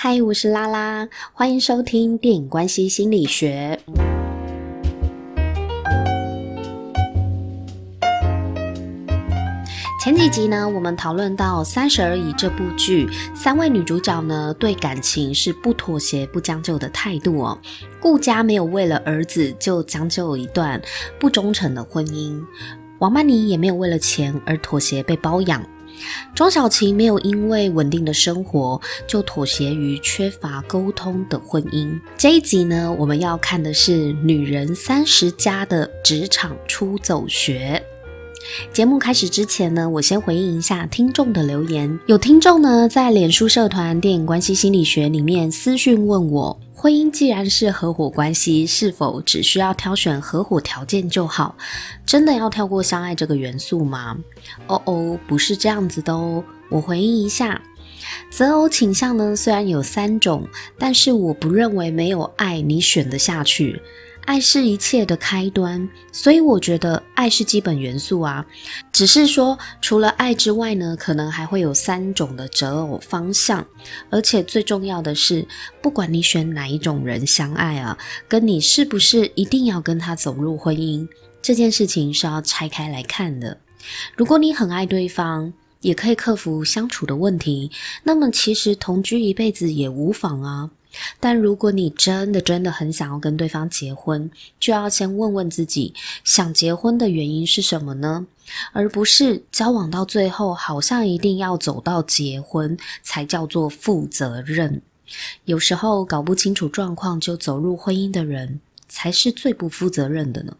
嗨，我是拉拉，欢迎收听电影关系心理学。前几集呢，我们讨论到《三十而已》这部剧，三位女主角呢对感情是不妥协、不将就的态度哦。顾家没有为了儿子就将就一段不忠诚的婚姻，王曼妮也没有为了钱而妥协被包养。钟小晴没有因为稳定的生活就妥协于缺乏沟通的婚姻。这一集呢，我们要看的是女人三十加的职场出走学。节目开始之前呢，我先回应一下听众的留言。有听众呢在脸书社团电影关系心理学里面私讯问我。婚姻既然是合伙关系，是否只需要挑选合伙条件就好？真的要跳过相爱这个元素吗？哦哦，不是这样子的哦。我回应一下，择偶倾向呢，虽然有三种，但是我不认为没有爱你选得下去。爱是一切的开端，所以我觉得爱是基本元素啊。只是说，除了爱之外呢，可能还会有三种的择偶方向。而且最重要的是，不管你选哪一种人相爱啊，跟你是不是一定要跟他走入婚姻，这件事情是要拆开来看的。如果你很爱对方，也可以克服相处的问题，那么其实同居一辈子也无妨啊。但如果你真的真的很想要跟对方结婚，就要先问问自己，想结婚的原因是什么呢？而不是交往到最后，好像一定要走到结婚才叫做负责任。有时候搞不清楚状况就走入婚姻的人，才是最不负责任的呢。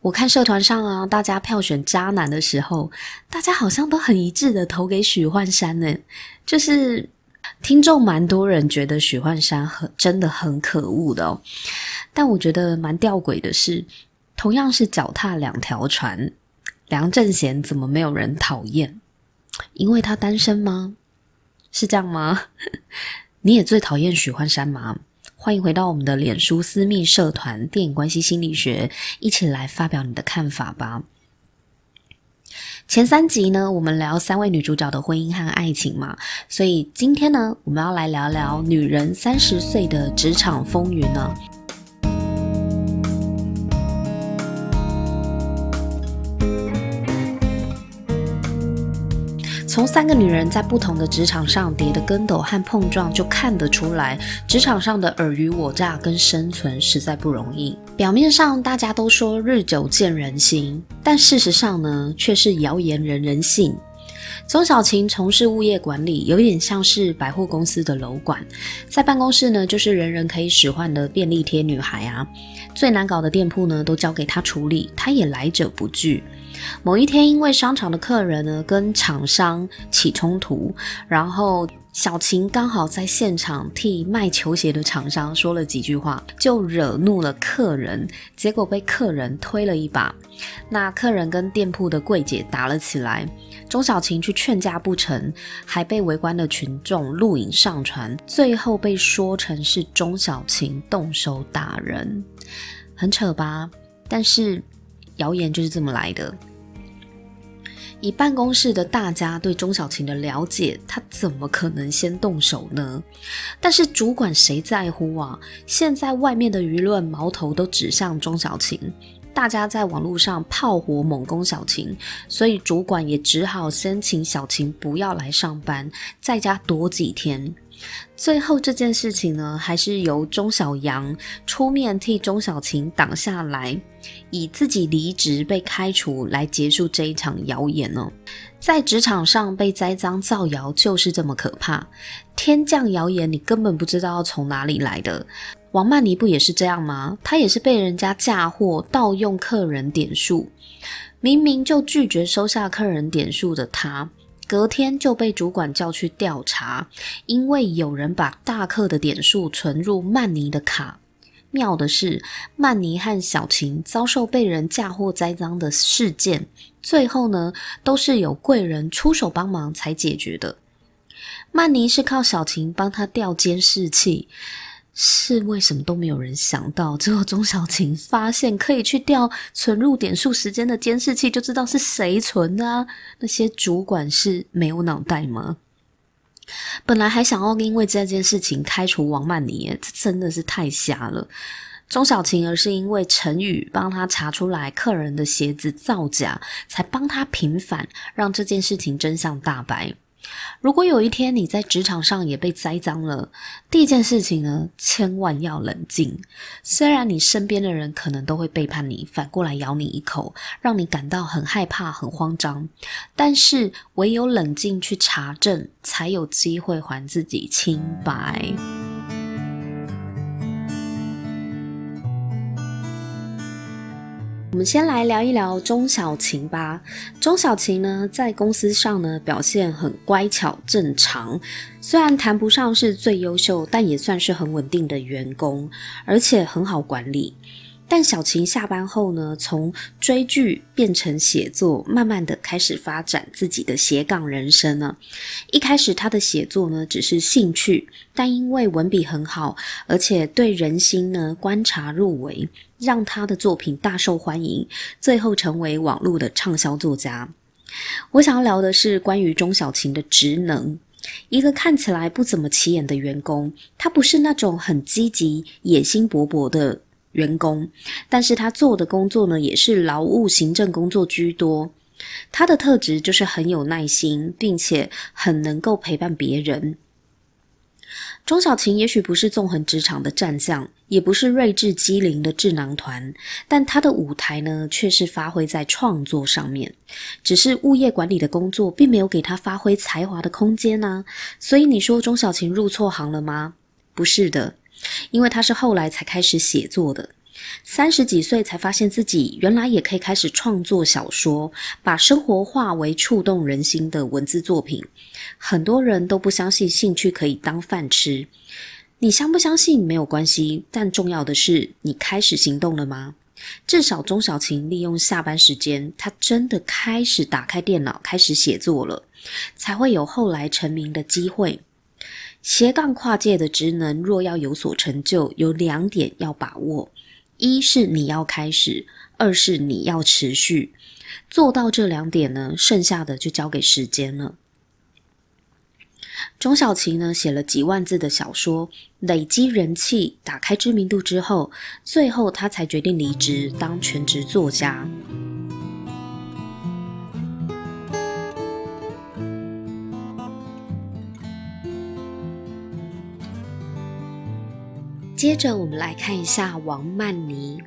我看社团上啊，大家票选渣男的时候，大家好像都很一致的投给许幻山呢，就是。听众蛮多人觉得许幻山很真的很可恶的哦，但我觉得蛮吊诡的是，同样是脚踏两条船，梁正贤怎么没有人讨厌？因为他单身吗？是这样吗？你也最讨厌许幻山吗？欢迎回到我们的脸书私密社团电影关系心理学，一起来发表你的看法吧。前三集呢，我们聊三位女主角的婚姻和爱情嘛，所以今天呢，我们要来聊聊女人三十岁的职场风云呢。从三个女人在不同的职场上跌的跟斗和碰撞，就看得出来，职场上的尔虞我诈跟生存实在不容易。表面上大家都说日久见人心，但事实上呢，却是谣言人人信。钟小晴从事物业管理，有点像是百货公司的楼管，在办公室呢，就是人人可以使唤的便利贴女孩啊。最难搞的店铺呢，都交给她处理，她也来者不拒。某一天，因为商场的客人呢跟厂商起冲突，然后小晴刚好在现场替卖球鞋的厂商说了几句话，就惹怒了客人，结果被客人推了一把。那客人跟店铺的柜姐打了起来，钟小晴去劝架不成，还被围观的群众录影上传，最后被说成是钟小晴动手打人，很扯吧？但是。谣言就是这么来的。以办公室的大家对钟小琴的了解，他怎么可能先动手呢？但是主管谁在乎啊？现在外面的舆论矛头都指向钟小琴，大家在网络上炮火猛攻小晴，所以主管也只好先请小晴不要来上班，在家躲几天。最后这件事情呢，还是由钟小阳出面替钟小晴挡下来，以自己离职被开除来结束这一场谣言哦。在职场上被栽赃造谣就是这么可怕，天降谣言你根本不知道从哪里来的。王曼妮不也是这样吗？她也是被人家嫁祸盗用客人点数，明明就拒绝收下客人点数的她。隔天就被主管叫去调查，因为有人把大客的点数存入曼妮的卡。妙的是，曼妮和小晴遭受被人嫁祸栽赃的事件，最后呢都是有贵人出手帮忙才解决的。曼妮是靠小晴帮她调监视器。是为什么都没有人想到？最后钟小晴发现可以去调存入点数时间的监视器，就知道是谁存的啊。那些主管是没有脑袋吗？本来还想要因为这件事情开除王曼妮，这真的是太瞎了。钟小晴而是因为陈宇帮他查出来客人的鞋子造假，才帮他平反，让这件事情真相大白。如果有一天你在职场上也被栽赃了，第一件事情呢，千万要冷静。虽然你身边的人可能都会背叛你，反过来咬你一口，让你感到很害怕、很慌张，但是唯有冷静去查证，才有机会还自己清白。我们先来聊一聊钟小晴吧。钟小晴呢，在公司上呢，表现很乖巧正常，虽然谈不上是最优秀，但也算是很稳定的员工，而且很好管理。但小晴下班后呢，从追剧变成写作，慢慢的开始发展自己的斜杠人生呢。一开始她的写作呢，只是兴趣，但因为文笔很好，而且对人心呢观察入微，让他的作品大受欢迎，最后成为网络的畅销作家。我想要聊的是关于钟小晴的职能，一个看起来不怎么起眼的员工，他不是那种很积极、野心勃勃的。员工，但是他做的工作呢，也是劳务行政工作居多。他的特质就是很有耐心，并且很能够陪伴别人。钟小晴也许不是纵横职场的战将，也不是睿智机灵的智囊团，但他的舞台呢，却是发挥在创作上面。只是物业管理的工作，并没有给他发挥才华的空间呢、啊。所以你说钟小琴入错行了吗？不是的。因为他是后来才开始写作的，三十几岁才发现自己原来也可以开始创作小说，把生活化为触动人心的文字作品。很多人都不相信兴趣可以当饭吃，你相不相信没有关系，但重要的是你开始行动了吗？至少钟小晴利用下班时间，她真的开始打开电脑，开始写作了，才会有后来成名的机会。斜杠跨界的职能，若要有所成就，有两点要把握：一是你要开始，二是你要持续。做到这两点呢，剩下的就交给时间了。钟小琪呢，写了几万字的小说，累积人气，打开知名度之后，最后他才决定离职，当全职作家。接着我们来看一下王曼妮。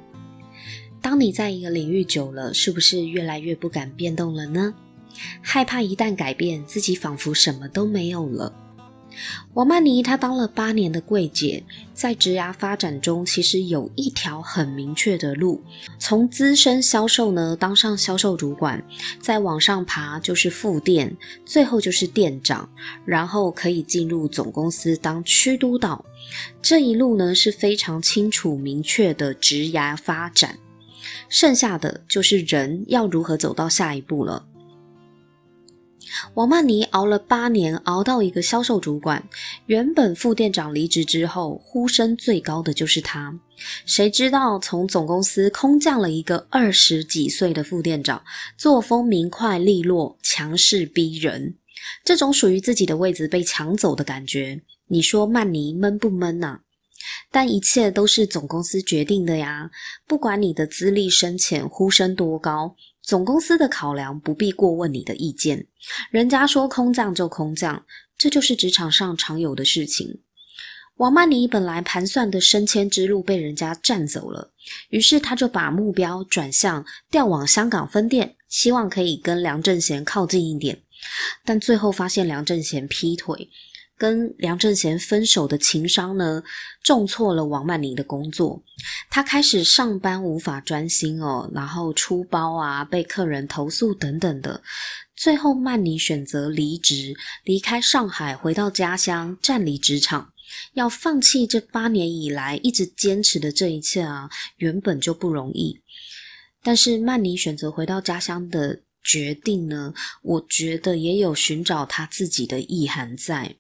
当你在一个领域久了，是不是越来越不敢变动了呢？害怕一旦改变，自己仿佛什么都没有了。王曼妮她当了八年的柜姐，在职涯发展中，其实有一条很明确的路：从资深销售呢当上销售主管，再往上爬就是副店，最后就是店长，然后可以进入总公司当区督导。这一路呢是非常清楚明确的职涯发展，剩下的就是人要如何走到下一步了。王曼妮熬了八年，熬到一个销售主管。原本副店长离职之后，呼声最高的就是他。谁知道从总公司空降了一个二十几岁的副店长，作风明快利落，强势逼人。这种属于自己的位子被抢走的感觉，你说曼妮闷不闷呐？但一切都是总公司决定的呀，不管你的资历深浅，呼声多高。总公司的考量不必过问你的意见，人家说空降就空降，这就是职场上常有的事情。王曼妮本来盘算的升迁之路被人家占走了，于是他就把目标转向调往香港分店，希望可以跟梁正贤靠近一点，但最后发现梁正贤劈腿。跟梁正贤分手的情伤呢，重挫了王曼妮的工作。她开始上班无法专心哦，然后出包啊，被客人投诉等等的。最后，曼妮选择离职，离开上海，回到家乡，站离职场。要放弃这八年以来一直坚持的这一切啊，原本就不容易。但是，曼妮选择回到家乡的。决定呢，我觉得也有寻找他自己的意涵在，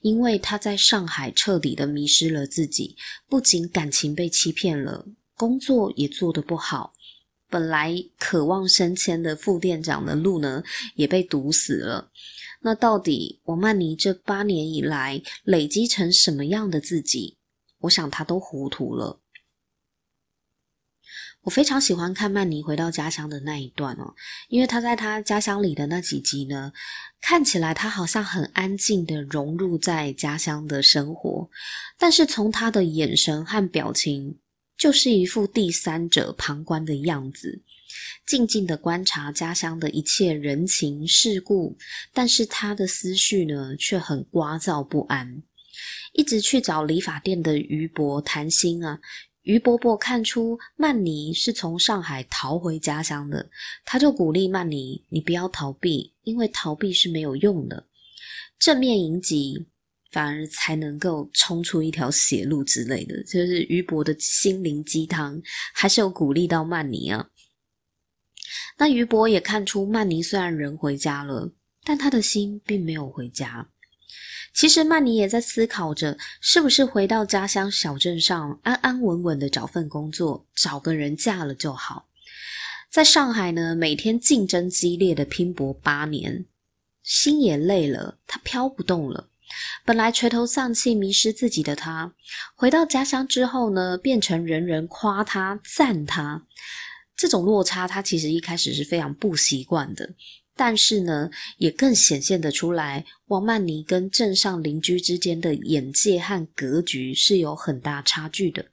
因为他在上海彻底的迷失了自己，不仅感情被欺骗了，工作也做得不好，本来渴望升迁的副店长的路呢，也被堵死了。那到底王曼妮这八年以来累积成什么样的自己？我想他都糊涂了。我非常喜欢看曼妮回到家乡的那一段哦，因为她在她家乡里的那几集呢，看起来她好像很安静的融入在家乡的生活，但是从她的眼神和表情，就是一副第三者旁观的样子，静静的观察家乡的一切人情世故，但是她的思绪呢，却很聒噪不安，一直去找理发店的余伯谈心啊。于伯伯看出曼妮是从上海逃回家乡的，他就鼓励曼妮：“你不要逃避，因为逃避是没有用的。正面迎击，反而才能够冲出一条血路之类的。”就是于伯的心灵鸡汤，还是有鼓励到曼妮啊。那于伯也看出曼妮虽然人回家了，但他的心并没有回家。其实曼妮也在思考着，是不是回到家乡小镇上，安安稳稳的找份工作，找个人嫁了就好。在上海呢，每天竞争激烈的拼搏八年，心也累了，他飘不动了。本来垂头丧气、迷失自己的他，回到家乡之后呢，变成人人夸他、赞他。这种落差，他其实一开始是非常不习惯的。但是呢，也更显现得出来，王曼妮跟镇上邻居之间的眼界和格局是有很大差距的。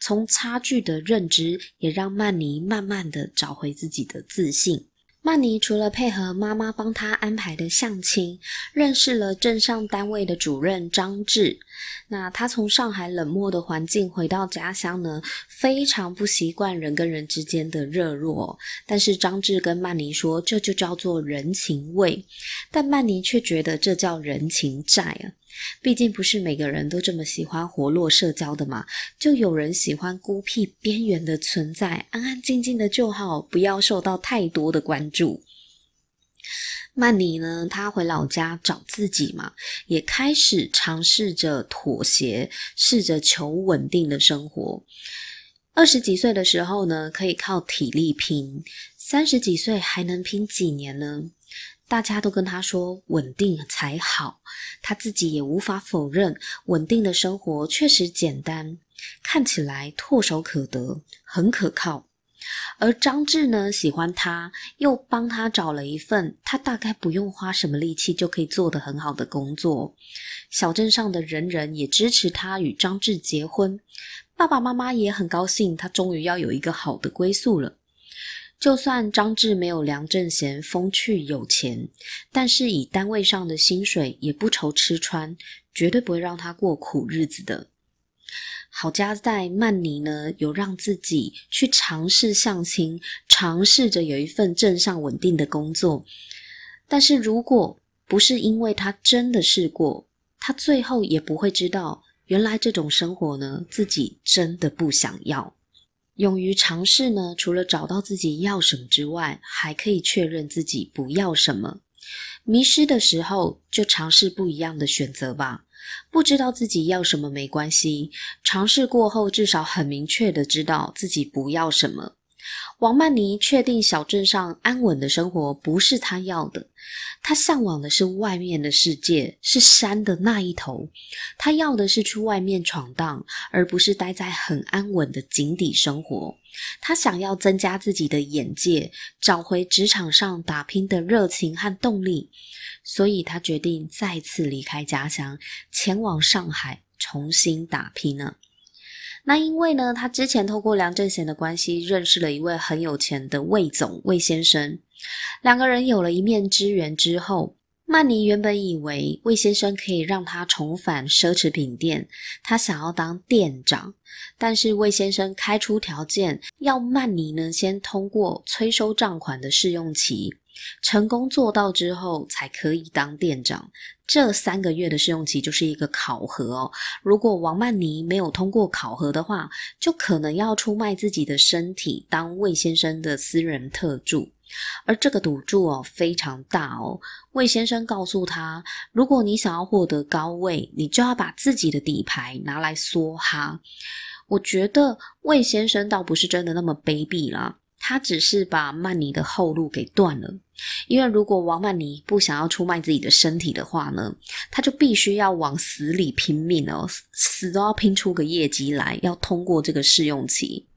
从差距的认知，也让曼妮慢慢的找回自己的自信。曼妮除了配合妈妈帮她安排的相亲，认识了镇上单位的主任张志。那她从上海冷漠的环境回到家乡呢，非常不习惯人跟人之间的热络。但是张志跟曼妮说，这就叫做人情味，但曼妮却觉得这叫人情债啊。毕竟不是每个人都这么喜欢活络社交的嘛，就有人喜欢孤僻边缘的存在，安安静静的就好，不要受到太多的关注。曼妮呢，她回老家找自己嘛，也开始尝试着妥协，试着求稳定的生活。二十几岁的时候呢，可以靠体力拼；三十几岁还能拼几年呢？大家都跟他说稳定才好，他自己也无法否认，稳定的生活确实简单，看起来唾手可得，很可靠。而张志呢，喜欢他，又帮他找了一份他大概不用花什么力气就可以做得很好的工作。小镇上的人人也支持他与张志结婚，爸爸妈妈也很高兴，他终于要有一个好的归宿了。就算张志没有梁正贤风趣有钱，但是以单位上的薪水也不愁吃穿，绝对不会让他过苦日子的。好家在曼妮呢，有让自己去尝试相亲，尝试着有一份镇上稳定的工作。但是如果不是因为他真的试过，他最后也不会知道，原来这种生活呢，自己真的不想要。勇于尝试呢，除了找到自己要什么之外，还可以确认自己不要什么。迷失的时候，就尝试不一样的选择吧。不知道自己要什么没关系，尝试过后，至少很明确的知道自己不要什么。王曼妮确定小镇上安稳的生活不是她要的，她向往的是外面的世界，是山的那一头。她要的是去外面闯荡，而不是待在很安稳的井底生活。她想要增加自己的眼界，找回职场上打拼的热情和动力，所以她决定再次离开家乡，前往上海重新打拼呢。那因为呢，他之前透过梁正贤的关系认识了一位很有钱的魏总魏先生，两个人有了一面之缘之后，曼妮原本以为魏先生可以让他重返奢侈品店，他想要当店长，但是魏先生开出条件，要曼妮呢先通过催收账款的试用期。成功做到之后，才可以当店长。这三个月的试用期就是一个考核哦。如果王曼妮没有通过考核的话，就可能要出卖自己的身体当魏先生的私人特助。而这个赌注哦非常大哦。魏先生告诉他，如果你想要获得高位，你就要把自己的底牌拿来梭哈。我觉得魏先生倒不是真的那么卑鄙啦。他只是把曼妮的后路给断了。因为如果王曼妮不想要出卖自己的身体的话呢，他就必须要往死里拼命哦，死都要拼出个业绩来，要通过这个试用期。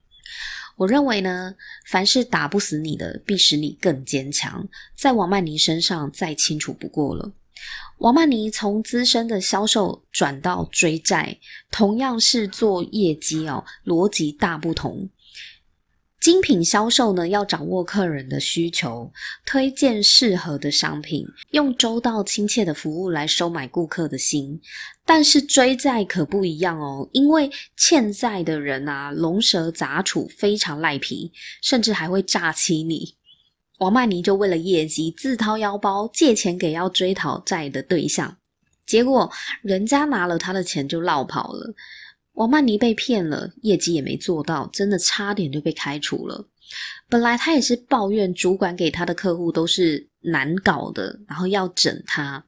我认为呢，凡是打不死你的，必使你更坚强。在王曼妮身上再清楚不过了。王曼妮从资深的销售转到追债，同样是做业绩哦，逻辑大不同。精品销售呢，要掌握客人的需求，推荐适合的商品，用周到亲切的服务来收买顾客的心。但是追债可不一样哦，因为欠债的人啊，龙蛇杂处，非常赖皮，甚至还会诈欺你。王曼妮就为了业绩，自掏腰包借钱给要追讨债的对象，结果人家拿了他的钱就落跑了。王曼妮被骗了，业绩也没做到，真的差点就被开除了。本来他也是抱怨主管给他的客户都是难搞的，然后要整他。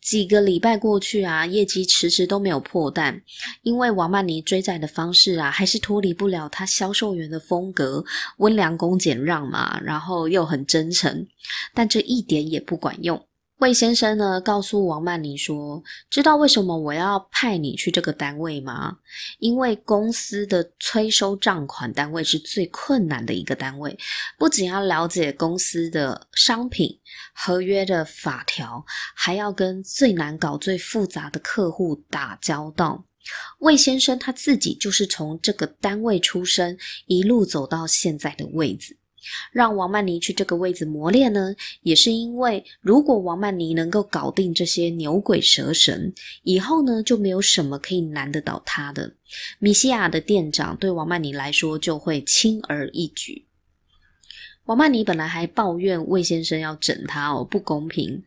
几个礼拜过去啊，业绩迟迟都没有破蛋，因为王曼妮追债的方式啊，还是脱离不了他销售员的风格，温良恭俭让嘛，然后又很真诚，但这一点也不管用。魏先生呢，告诉王曼妮说：“知道为什么我要派你去这个单位吗？因为公司的催收账款单位是最困难的一个单位，不仅要了解公司的商品、合约的法条，还要跟最难搞、最复杂的客户打交道。魏先生他自己就是从这个单位出身，一路走到现在的位置。”让王曼妮去这个位置磨练呢，也是因为如果王曼妮能够搞定这些牛鬼蛇神，以后呢就没有什么可以难得倒她的。米西亚的店长对王曼妮来说就会轻而易举。王曼妮本来还抱怨魏先生要整她哦，不公平。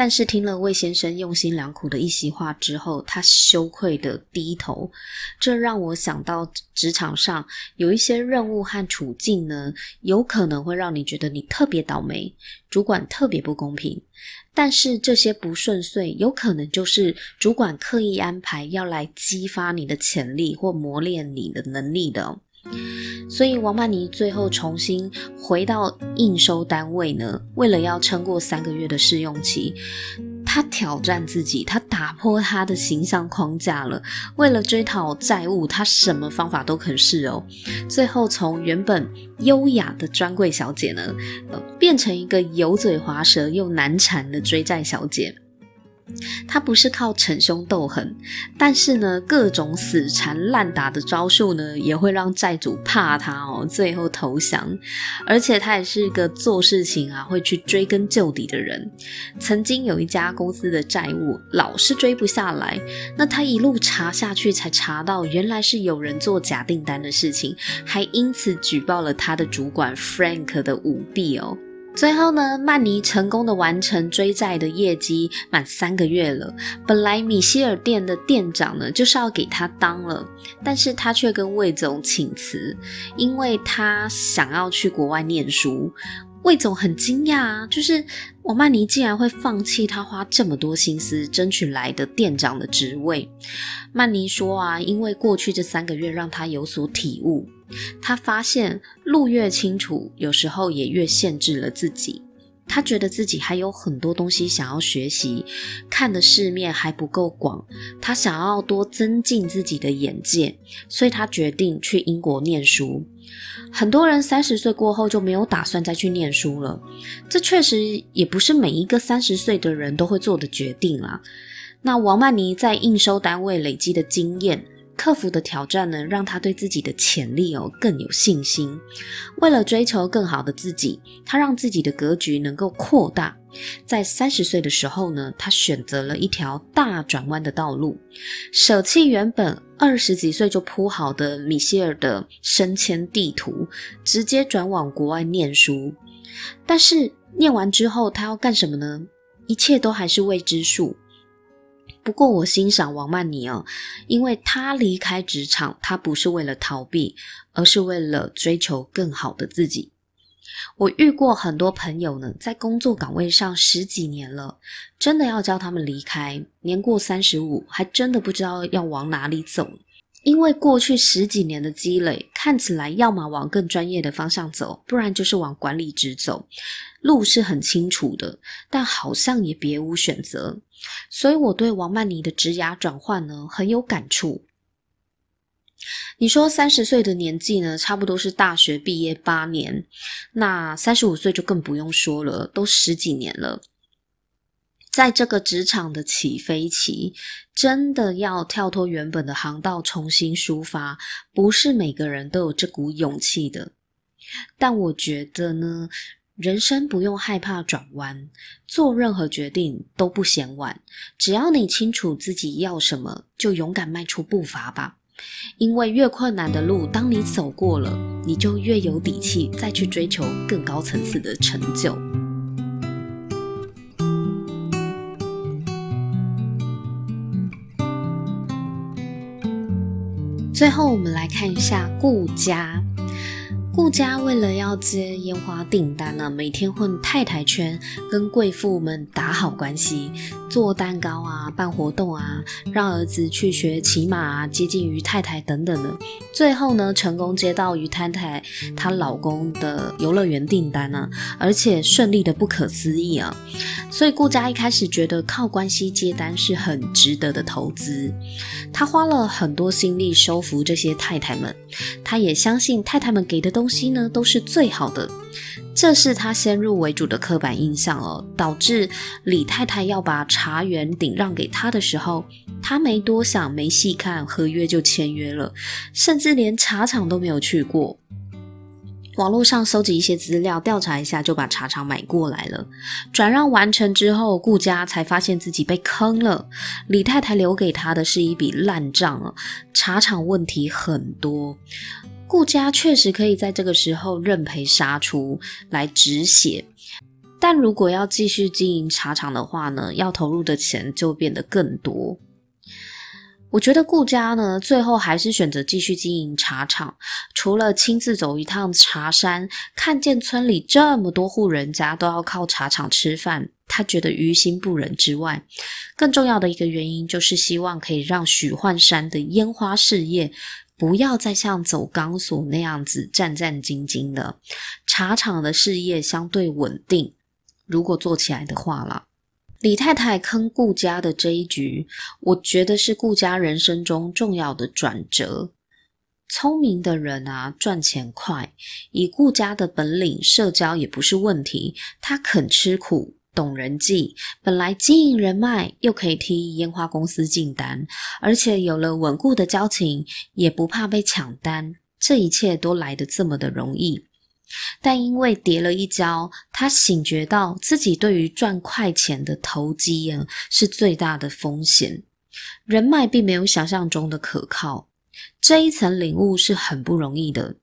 但是听了魏先生用心良苦的一席话之后，他羞愧的低头。这让我想到职场上有一些任务和处境呢，有可能会让你觉得你特别倒霉，主管特别不公平。但是这些不顺遂，有可能就是主管刻意安排，要来激发你的潜力或磨练你的能力的。所以王曼妮最后重新回到应收单位呢，为了要撑过三个月的试用期，她挑战自己，她打破她的形象框架了。为了追讨债务，她什么方法都肯试哦。最后从原本优雅的专柜小姐呢，变成一个油嘴滑舌又难缠的追债小姐。他不是靠逞凶斗狠，但是呢，各种死缠烂打的招数呢，也会让债主怕他哦，最后投降。而且他也是一个做事情啊会去追根究底的人。曾经有一家公司的债务老是追不下来，那他一路查下去，才查到原来是有人做假订单的事情，还因此举报了他的主管 Frank 的舞弊哦。最后呢，曼妮成功的完成追债的业绩，满三个月了。本来米歇尔店的店长呢，就是要给他当了，但是他却跟魏总请辞，因为他想要去国外念书。魏总很惊讶啊，就是王曼妮竟然会放弃他花这么多心思争取来的店长的职位。曼妮说啊，因为过去这三个月让他有所体悟。他发现路越清楚，有时候也越限制了自己。他觉得自己还有很多东西想要学习，看的世面还不够广。他想要多增进自己的眼界，所以他决定去英国念书。很多人三十岁过后就没有打算再去念书了，这确实也不是每一个三十岁的人都会做的决定啦。那王曼妮在应收单位累积的经验。克服的挑战呢，让他对自己的潜力哦更有信心。为了追求更好的自己，他让自己的格局能够扩大。在三十岁的时候呢，他选择了一条大转弯的道路，舍弃原本二十几岁就铺好的米歇尔的升迁地图，直接转往国外念书。但是念完之后，他要干什么呢？一切都还是未知数。不过我欣赏王曼妮哦，因为她离开职场，她不是为了逃避，而是为了追求更好的自己。我遇过很多朋友呢，在工作岗位上十几年了，真的要叫他们离开，年过三十五，还真的不知道要往哪里走。因为过去十几年的积累，看起来要么往更专业的方向走，不然就是往管理职走，路是很清楚的，但好像也别无选择。所以我对王曼妮的职涯转换呢很有感触。你说三十岁的年纪呢，差不多是大学毕业八年，那三十五岁就更不用说了，都十几年了。在这个职场的起飞期，真的要跳脱原本的航道重新出发，不是每个人都有这股勇气的。但我觉得呢，人生不用害怕转弯，做任何决定都不嫌晚。只要你清楚自己要什么，就勇敢迈出步伐吧。因为越困难的路，当你走过了，你就越有底气再去追求更高层次的成就。最后，我们来看一下顾家。顾家为了要接烟花订单呢，每天混太太圈，跟贵妇们打好关系，做蛋糕啊，办活动啊，让儿子去学骑马啊，接近于太太等等的。最后呢，成功接到于太太她老公的游乐园订单呢，而且顺利的不可思议啊！所以顾家一开始觉得靠关系接单是很值得的投资，他花了很多心力收服这些太太们，他也相信太太们给的东西呢都是最好的，这是他先入为主的刻板印象哦，导致李太太要把茶园顶让给他的时候，他没多想，没细看合约就签约了，甚至连茶厂都没有去过。网络上搜集一些资料，调查一下就把茶厂买过来了。转让完成之后，顾家才发现自己被坑了。李太太留给他的是一笔烂账啊，茶厂问题很多。顾家确实可以在这个时候认赔杀出来止血，但如果要继续经营茶厂的话呢，要投入的钱就变得更多。我觉得顾家呢，最后还是选择继续经营茶厂。除了亲自走一趟茶山，看见村里这么多户人家都要靠茶厂吃饭，他觉得于心不忍之外，更重要的一个原因就是希望可以让许幻山的烟花事业不要再像走钢索那样子战战兢兢的。茶厂的事业相对稳定，如果做起来的话啦。李太太坑顾家的这一局，我觉得是顾家人生中重要的转折。聪明的人啊，赚钱快，以顾家的本领，社交也不是问题。他肯吃苦，懂人际，本来经营人脉，又可以替烟花公司进单，而且有了稳固的交情，也不怕被抢单。这一切都来得这么的容易。但因为跌了一跤，他醒觉到自己对于赚快钱的投机啊，是最大的风险。人脉并没有想象中的可靠，这一层领悟是很不容易的。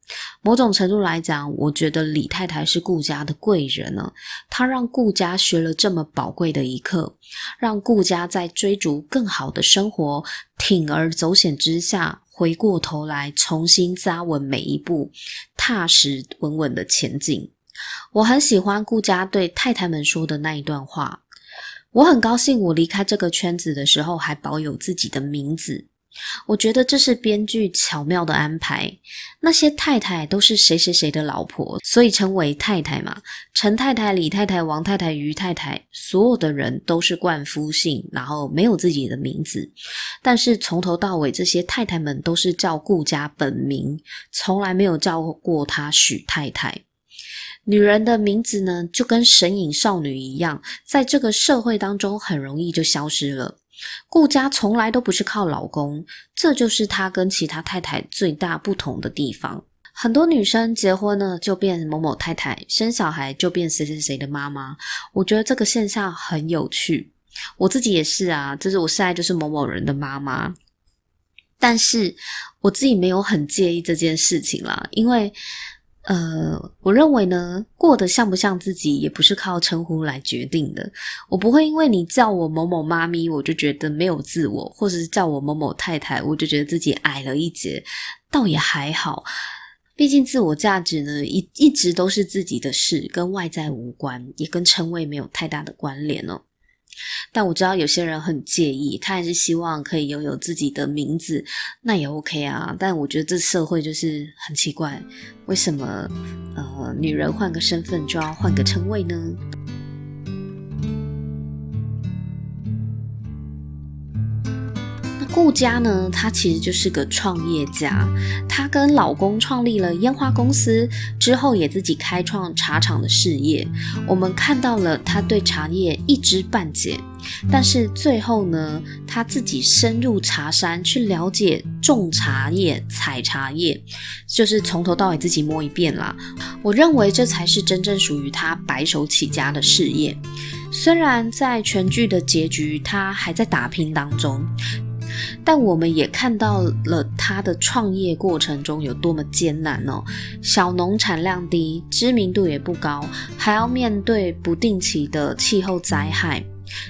某种程度来讲，我觉得李太太是顾家的贵人呢，她让顾家学了这么宝贵的一课，让顾家在追逐更好的生活、铤而走险之下。回过头来，重新扎稳每一步，踏实稳稳的前进。我很喜欢顾家对太太们说的那一段话。我很高兴，我离开这个圈子的时候还保有自己的名字。我觉得这是编剧巧妙的安排。那些太太都是谁谁谁的老婆，所以称为太太嘛。陈太太、李太太、王太太、于太太，所有的人都是冠夫姓，然后没有自己的名字。但是从头到尾，这些太太们都是叫顾家本名，从来没有叫过她许太太。女人的名字呢，就跟神隐少女一样，在这个社会当中很容易就消失了。顾家从来都不是靠老公，这就是她跟其他太太最大不同的地方。很多女生结婚呢，就变某某太太，生小孩就变谁谁谁的妈妈。我觉得这个现象很有趣，我自己也是啊，就是我现在就是某某人的妈妈，但是我自己没有很介意这件事情啦，因为。呃，我认为呢，过得像不像自己，也不是靠称呼来决定的。我不会因为你叫我某某妈咪，我就觉得没有自我；或者是叫我某某太太，我就觉得自己矮了一截。倒也还好，毕竟自我价值呢，一一直都是自己的事，跟外在无关，也跟称谓没有太大的关联哦。但我知道有些人很介意，他还是希望可以拥有自己的名字，那也 OK 啊。但我觉得这社会就是很奇怪，为什么呃女人换个身份就要换个称谓呢？顾佳呢，她其实就是个创业家。她跟老公创立了烟花公司之后，也自己开创茶厂的事业。我们看到了她对茶叶一知半解，但是最后呢，她自己深入茶山去了解种茶叶、采茶叶，就是从头到尾自己摸一遍啦。我认为这才是真正属于她白手起家的事业。虽然在全剧的结局，她还在打拼当中。但我们也看到了他的创业过程中有多么艰难哦，小农产量低，知名度也不高，还要面对不定期的气候灾害。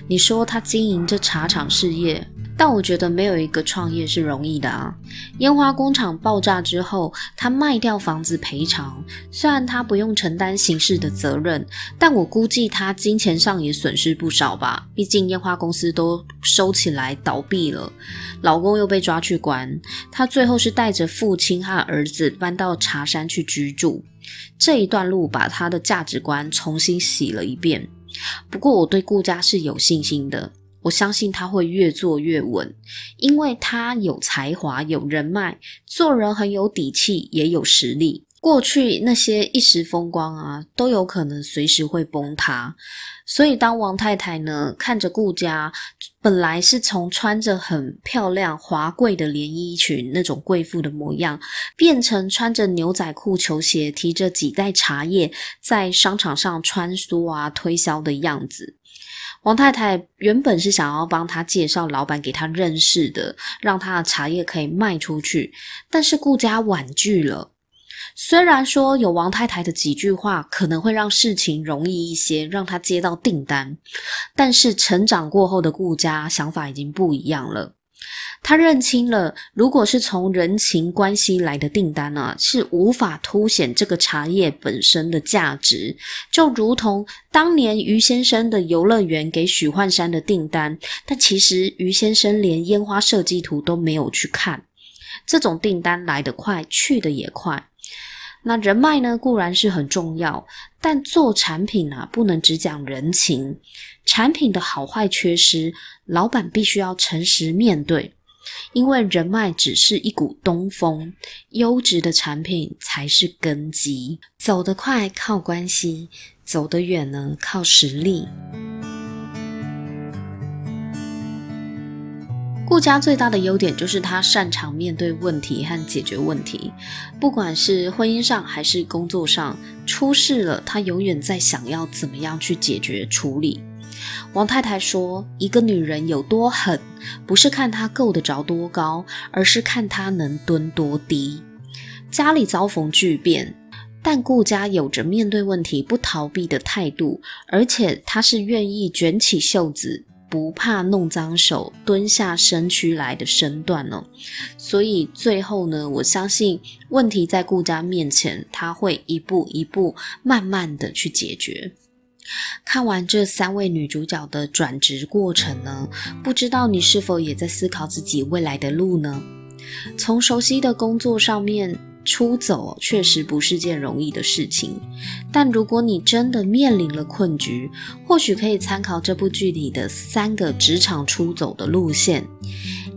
你说他经营这茶厂事业？但我觉得没有一个创业是容易的啊！烟花工厂爆炸之后，他卖掉房子赔偿，虽然他不用承担刑事的责任，但我估计他金钱上也损失不少吧。毕竟烟花公司都收起来倒闭了，老公又被抓去关，他最后是带着父亲和儿子搬到茶山去居住。这一段路把他的价值观重新洗了一遍。不过我对顾家是有信心的。我相信他会越做越稳，因为他有才华、有人脉，做人很有底气，也有实力。过去那些一时风光啊，都有可能随时会崩塌。所以，当王太太呢看着顾佳，本来是从穿着很漂亮、华贵的连衣裙那种贵妇的模样，变成穿着牛仔裤、球鞋，提着几袋茶叶在商场上穿梭啊、推销的样子。王太太原本是想要帮他介绍老板给他认识的，让他的茶叶可以卖出去，但是顾佳婉拒了。虽然说有王太太的几句话可能会让事情容易一些，让他接到订单，但是成长过后的顾佳想法已经不一样了。他认清了，如果是从人情关系来的订单啊，是无法凸显这个茶叶本身的价值。就如同当年于先生的游乐园给许幻山的订单，但其实于先生连烟花设计图都没有去看。这种订单来得快，去得也快。那人脉呢，固然是很重要，但做产品啊，不能只讲人情。产品的好坏缺失，老板必须要诚实面对。因为人脉只是一股东风，优质的产品才是根基。走得快靠关系，走得远呢靠实力。顾佳最大的优点就是他擅长面对问题和解决问题，不管是婚姻上还是工作上出事了，他永远在想要怎么样去解决处理。王太太说：“一个女人有多狠，不是看她够得着多高，而是看她能蹲多低。”家里遭逢巨变，但顾佳有着面对问题不逃避的态度，而且她是愿意卷起袖子，不怕弄脏手，蹲下身躯来的身段哦。所以最后呢，我相信问题在顾佳面前，她会一步一步慢慢的去解决。看完这三位女主角的转职过程呢，不知道你是否也在思考自己未来的路呢？从熟悉的工作上面出走，确实不是件容易的事情。但如果你真的面临了困局，或许可以参考这部剧里的三个职场出走的路线：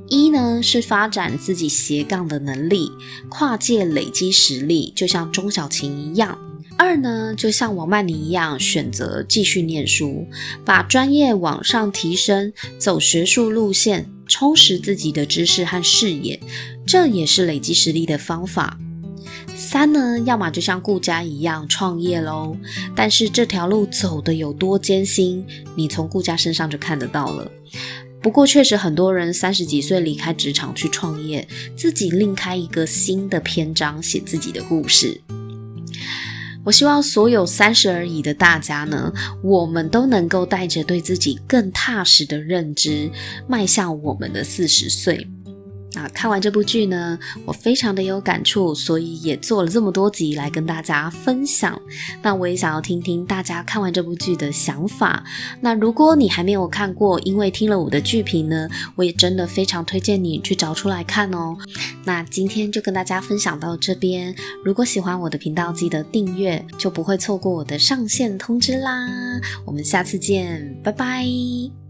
一呢是发展自己斜杠的能力，跨界累积实力，就像钟小琴一样。二呢，就像王曼妮一样，选择继续念书，把专业往上提升，走学术路线，充实自己的知识和视野，这也是累积实力的方法。三呢，要么就像顾佳一样创业喽，但是这条路走得有多艰辛，你从顾佳身上就看得到了。不过确实很多人三十几岁离开职场去创业，自己另开一个新的篇章，写自己的故事。我希望所有三十而已的大家呢，我们都能够带着对自己更踏实的认知，迈向我们的四十岁。那看完这部剧呢，我非常的有感触，所以也做了这么多集来跟大家分享。那我也想要听听大家看完这部剧的想法。那如果你还没有看过，因为听了我的剧评呢，我也真的非常推荐你去找出来看哦。那今天就跟大家分享到这边。如果喜欢我的频道，记得订阅，就不会错过我的上线通知啦。我们下次见，拜拜。